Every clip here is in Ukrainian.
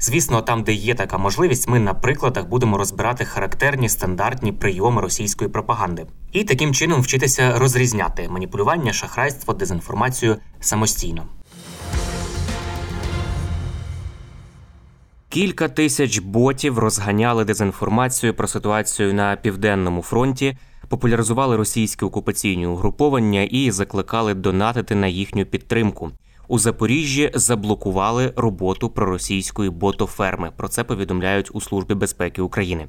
Звісно, там, де є така можливість, ми на прикладах будемо розбирати характерні стандартні прийоми російської пропаганди і таким чином вчитися розрізняти маніпулювання, шахрайство, дезінформацію самостійно. Кілька тисяч ботів розганяли дезінформацію про ситуацію на південному фронті, популяризували російські окупаційні угруповання і закликали донатити на їхню підтримку. У Запоріжжі заблокували роботу проросійської ботоферми. Про це повідомляють у Службі безпеки України.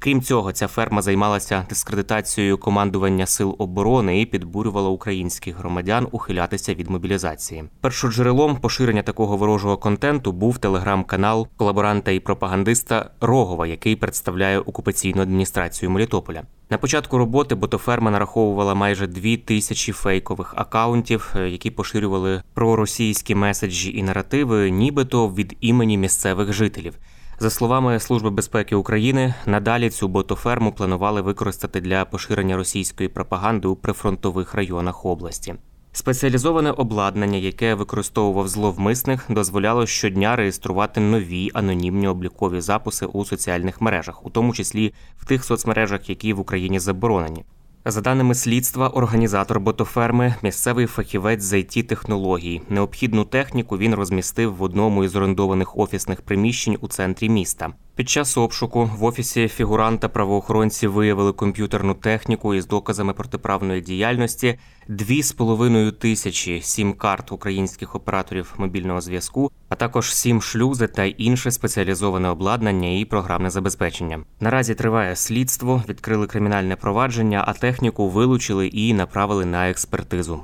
Крім цього, ця ферма займалася дискредитацією командування сил оборони і підбурювала українських громадян ухилятися від мобілізації. Першоджерелом поширення такого ворожого контенту був телеграм-канал колаборанта і пропагандиста Рогова, який представляє окупаційну адміністрацію Мелітополя. На початку роботи ботоферма нараховувала майже дві тисячі фейкових акаунтів, е, які поширювали проросійські меседжі і наративи, нібито від імені місцевих жителів. За словами Служби безпеки України, надалі цю ботоферму планували використати для поширення російської пропаганди у прифронтових районах області. Спеціалізоване обладнання, яке використовував зловмисник, дозволяло щодня реєструвати нові анонімні облікові записи у соціальних мережах, у тому числі в тих соцмережах, які в Україні заборонені. За даними слідства, організатор ботоферми, місцевий фахівець з it технологій. Необхідну техніку він розмістив в одному із орендованих офісних приміщень у центрі міста. Під час обшуку в офісі фігуранта правоохоронці виявили комп'ютерну техніку із доказами протиправної діяльності, дві з половиною тисячі сім карт українських операторів мобільного зв'язку, а також сім шлюзи та інше спеціалізоване обладнання і програмне забезпечення. Наразі триває слідство, відкрили кримінальне провадження, а техніку вилучили і направили на експертизу.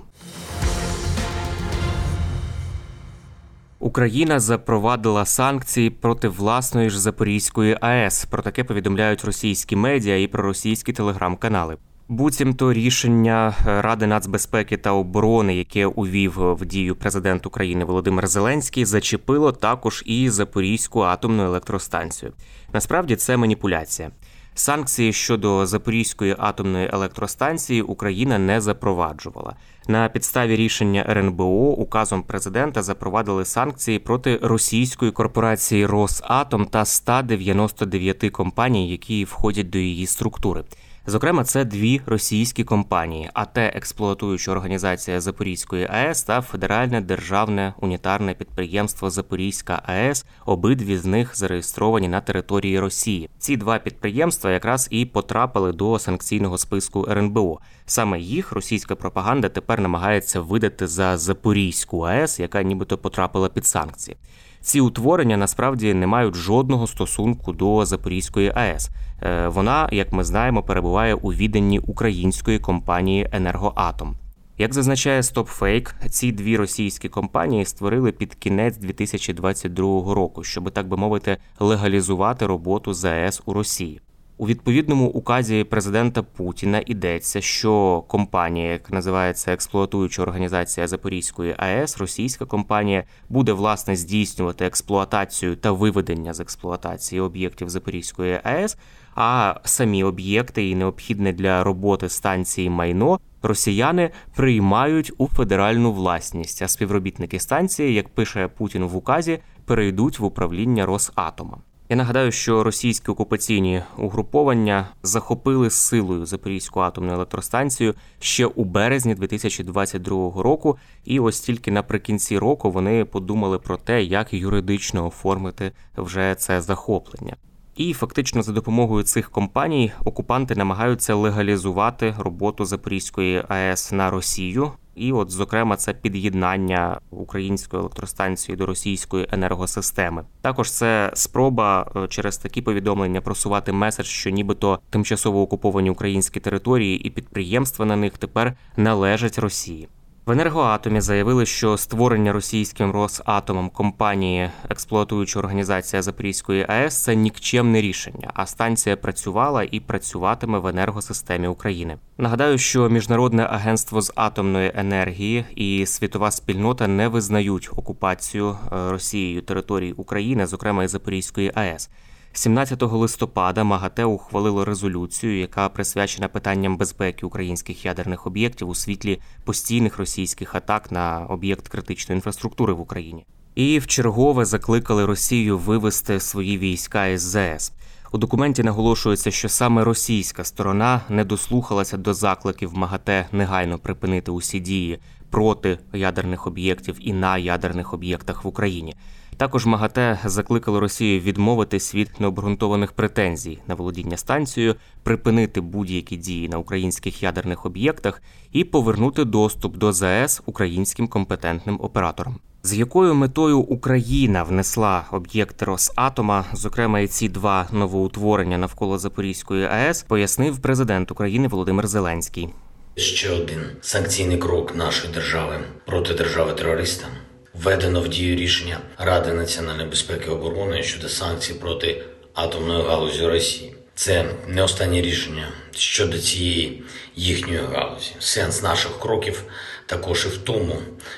Україна запровадила санкції проти власної ж Запорізької АЕС. Про таке повідомляють російські медіа і проросійські телеграм-канали. Буцімто рішення Ради нацбезпеки та оборони, яке увів в дію президент України Володимир Зеленський, зачепило також і Запорізьку атомну електростанцію. Насправді це маніпуляція. Санкції щодо Запорізької атомної електростанції Україна не запроваджувала. На підставі рішення РНБО указом президента запровадили санкції проти російської корпорації Росатом та 199 компаній, які входять до її структури. Зокрема, це дві російські компанії: АТ експлуатуюча організація Запорізької АЕС та Федеральне державне унітарне підприємство Запорізька АЕС. Обидві з них зареєстровані на території Росії. Ці два підприємства якраз і потрапили до санкційного списку РНБО. Саме їх російська пропаганда тепер намагається видати за Запорізьку АЕС, яка нібито потрапила під санкції. Ці утворення насправді не мають жодного стосунку до Запорізької АЕС. Е, вона, як ми знаємо, перебуває у відданні української компанії Енергоатом. Як зазначає StopFake, ці дві російські компанії створили під кінець 2022 року, щоб так би мовити легалізувати роботу ЗАЕС у Росії. У відповідному указі президента Путіна йдеться, що компанія, яка називається експлуатуюча організація Запорізької АЕС, російська компанія, буде власне здійснювати експлуатацію та виведення з експлуатації об'єктів Запорізької АЕС. А самі об'єкти і необхідне для роботи станції майно росіяни приймають у федеральну власність. А співробітники станції, як пише Путін в указі, перейдуть в управління Росатома. Я нагадаю, що російські окупаційні угруповання захопили силою Запорізьку атомну електростанцію ще у березні 2022 року, і ось тільки наприкінці року вони подумали про те, як юридично оформити вже це захоплення. І фактично за допомогою цих компаній окупанти намагаються легалізувати роботу Запорізької АЕС на Росію. І, от, зокрема, це під'єднання української електростанції до російської енергосистеми. Також це спроба е, через такі повідомлення просувати меседж, що нібито тимчасово окуповані українські території і підприємства на них тепер належать Росії. В енергоатомі заявили, що створення російським Росатомом компанії, експлуатуюча організація Запорізької АЕС, це нікчемне рішення, а станція працювала і працюватиме в енергосистемі України. Нагадаю, що міжнародне агентство з атомної енергії і світова спільнота не визнають окупацію е, Росією території України, зокрема і Запорізької АЕС. 17 листопада МАГАТЕ ухвалило резолюцію, яка присвячена питанням безпеки українських ядерних об'єктів у світлі постійних російських атак на об'єкт критичної інфраструктури в Україні. І в чергове закликали Росію вивести свої війська із ЗС. У документі наголошується, що саме російська сторона не дослухалася до закликів МАГАТЕ негайно припинити усі дії проти ядерних об'єктів і на ядерних об'єктах в Україні. Також МАГАТЕ закликало Росію відмовитись від необґрунтованих претензій на володіння станцією, припинити будь-які дії на українських ядерних об'єктах і повернути доступ до ЗАЕС українським компетентним операторам. З якою метою Україна внесла об'єкти Росатома, зокрема і ці два новоутворення навколо Запорізької АЕС, пояснив президент України Володимир Зеленський. Ще один санкційний крок нашої держави проти держави терориста введено в дію рішення Ради національної безпеки і оборони щодо санкцій проти атомної галузі Росії. Це не останнє рішення щодо цієї їхньої галузі. Сенс наших кроків також і в тому,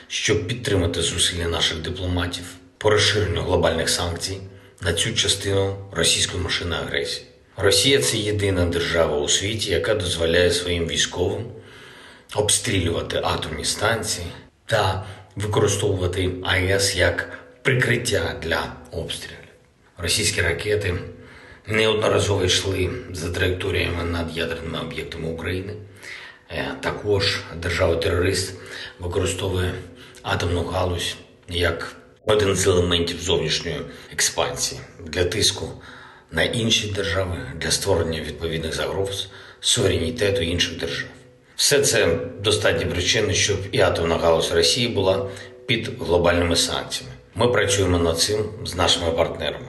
щоб підтримати зусилля наших дипломатів по розширенню глобальних санкцій на цю частину російської машини агресії. Росія це єдина держава у світі, яка дозволяє своїм військовим обстрілювати атомні станції та використовувати АЕС як прикриття для обстрілів. Російські ракети неодноразово йшли за траєкторіями над ядерними об'єктами України. Е, також держава-терорист використовує атомну галузь як один з елементів зовнішньої експансії для тиску на інші держави для створення відповідних загроз суверенітету інших держав. Все це достатні причини, щоб і атомна галузь Росії була під глобальними санкціями. Ми працюємо над цим з нашими партнерами.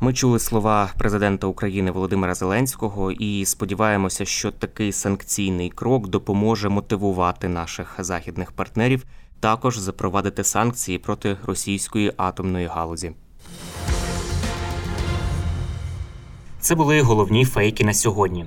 Ми чули слова президента України Володимира Зеленського і сподіваємося, що такий санкційний крок допоможе мотивувати наших західних партнерів також запровадити санкції проти російської атомної галузі. Це були головні фейки на сьогодні.